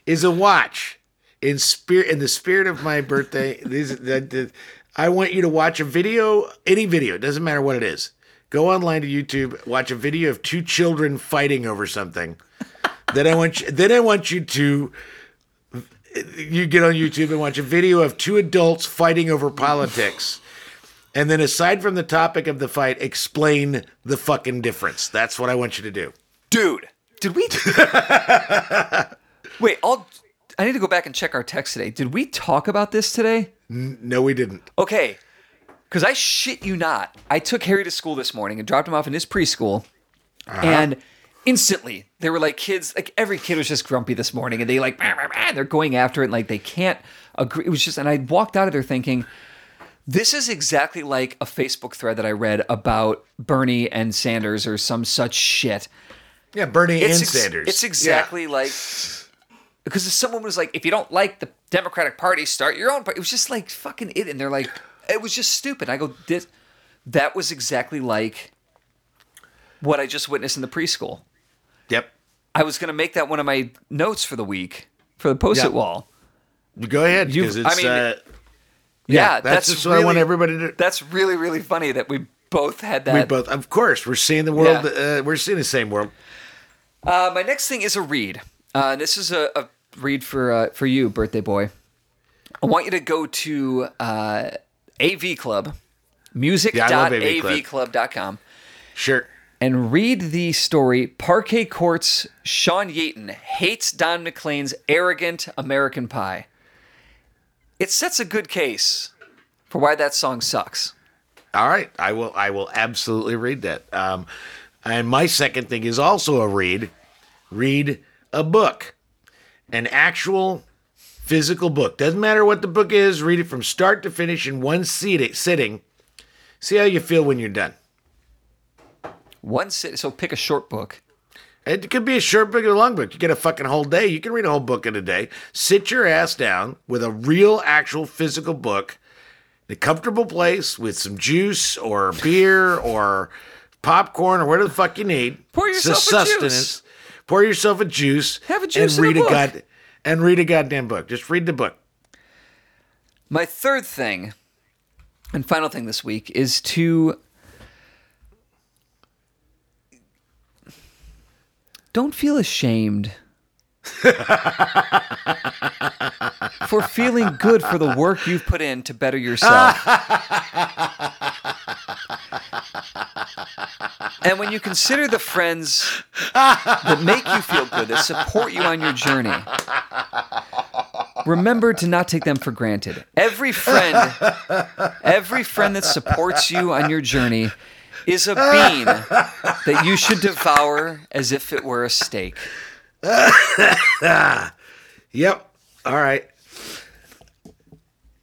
is a watch. In spirit, in the spirit of my birthday, these the, the, I want you to watch a video, any video, it doesn't matter what it is. Go online to YouTube, watch a video of two children fighting over something. then I want you, then I want you to you get on YouTube and watch a video of two adults fighting over politics. And then aside from the topic of the fight, explain the fucking difference. That's what I want you to do. Dude, did we? Wait, I'll. I need to go back and check our text today. Did we talk about this today? No, we didn't. Okay, because I shit you not. I took Harry to school this morning and dropped him off in his preschool, uh-huh. and instantly they were like kids. Like every kid was just grumpy this morning, and they like "Bah, bah, bah," they're going after it, and like they can't agree. It was just, and I walked out of there thinking. This is exactly like a Facebook thread that I read about Bernie and Sanders or some such shit. Yeah, Bernie It's and ex- Sanders. It's exactly like because if someone was like, if you don't like the Democratic Party, start your own party. It was just like fucking it, and they're like, it was just stupid. I go, this, that was exactly like what I just witnessed in the preschool. Yeah. Yep. I was gonna make that one of my notes for the week for the post-it Yeah. wall. Go ahead, You- because I mean, uh, Yeah, that's, just what I want really- everybody to. That's really really funny that we both had that. We both, of course, we're seeing the world. Yeah. Uh, we're seeing the same world. Uh, my next thing is a read. Uh, this is a, a read for uh, for you, birthday boy. I want you to go to uh, AV Club, Yeah, love AV Club. music.avclub.com, Sure. And read the story Parquet Courts Sean Yeaton hates Don McLean's arrogant American Pie. It sets a good case for why that song sucks. All right, I will. I will absolutely read that. Um, and my second thing is also a read. Read a book, an actual physical book. Doesn't matter what the book is. Read it from start to finish in one seat, sitting. See how you feel when you're done. One sit, so pick a short book. It could be a short book or a long book. You get a fucking whole day. You can read a whole book in a day. Sit your ass down with a real, actual physical book in a comfortable place with some juice or beer or popcorn or whatever the fuck you need. Pour yourself a juice. Pour yourself a juice. Have a juice and and a read book. god and read a goddamn book. Just read the book. My third thing and final thing this week is to don't feel ashamed for feeling good for the work you've put in to better yourself. and when you consider the friends that make you feel good, that support you on your journey, remember to not take them for granted. Every friend, every friend that supports you on your journey is a bean that you should devour as if it were a steak. Yep. All right.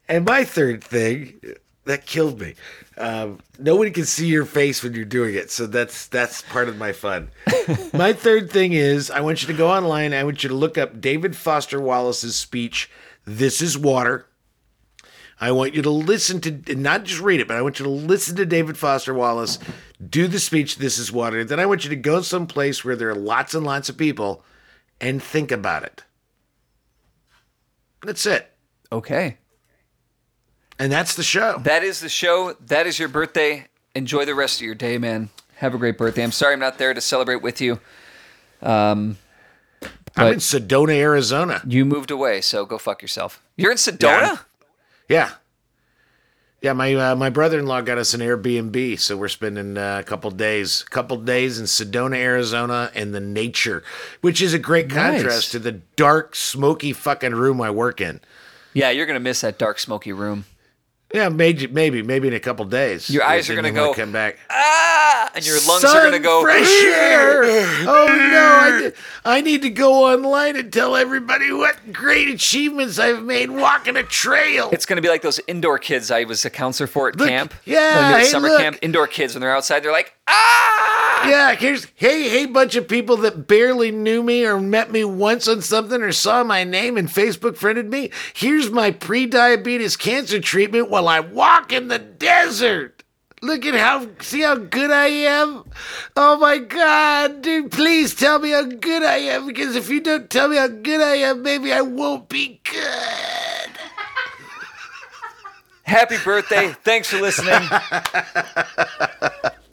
And my third thing that killed me. Um, nobody can see your face when you're doing it, so that's that's part of my fun. my third thing is I want you to go online. I want you to look up David Foster Wallace's speech. This is water. I want you to listen to, not just read it, but I want you to listen to David Foster Wallace do the speech. This is water. Then I want you to go someplace where there are lots and lots of people, and think about it. That's it. Okay. And that's the show. That is the show. That is your birthday. Enjoy the rest of your day, man. Have a great birthday. I'm sorry I'm not there to celebrate with you. Um, I'm in Sedona, Arizona. you moved away, so go fuck yourself. You're in Sedona? Yeah. Yeah. Yeah, my uh, my brother-in-law got us an Airbnb, so we're spending uh, a couple days, couple days in Sedona, Arizona, in the nature, which is a great Nice. contrast to the dark, smoky fucking room I work in. Yeah, you're gonna miss that dark, smoky room. Yeah, maybe, maybe, maybe in a couple days. Your eyes are gonna go, come back. Ah, and your lungs Sun, are gonna go. fresh air. Oh no! I, di- I need to go online and tell everybody what great achievements I've made walking a trail. It's gonna be like those indoor kids I was a counselor for at Look, camp. yeah, hey, summer look. camp. Indoor kids when they're outside, they're like, ah. yeah, here's hey hey bunch of people that barely knew me or met me once on something or saw my name and Facebook friended me. Here's my pre-diabetes cancer treatment while I walk in the desert. Look at how see how good I am. Oh my god, dude, please tell me how good I am because if you don't tell me how good I am, maybe I won't be good. Happy birthday! Thanks for listening.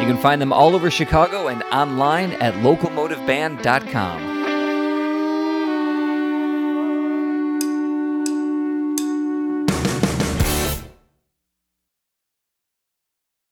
You can find them all over Chicago and online at locomotiveband.com.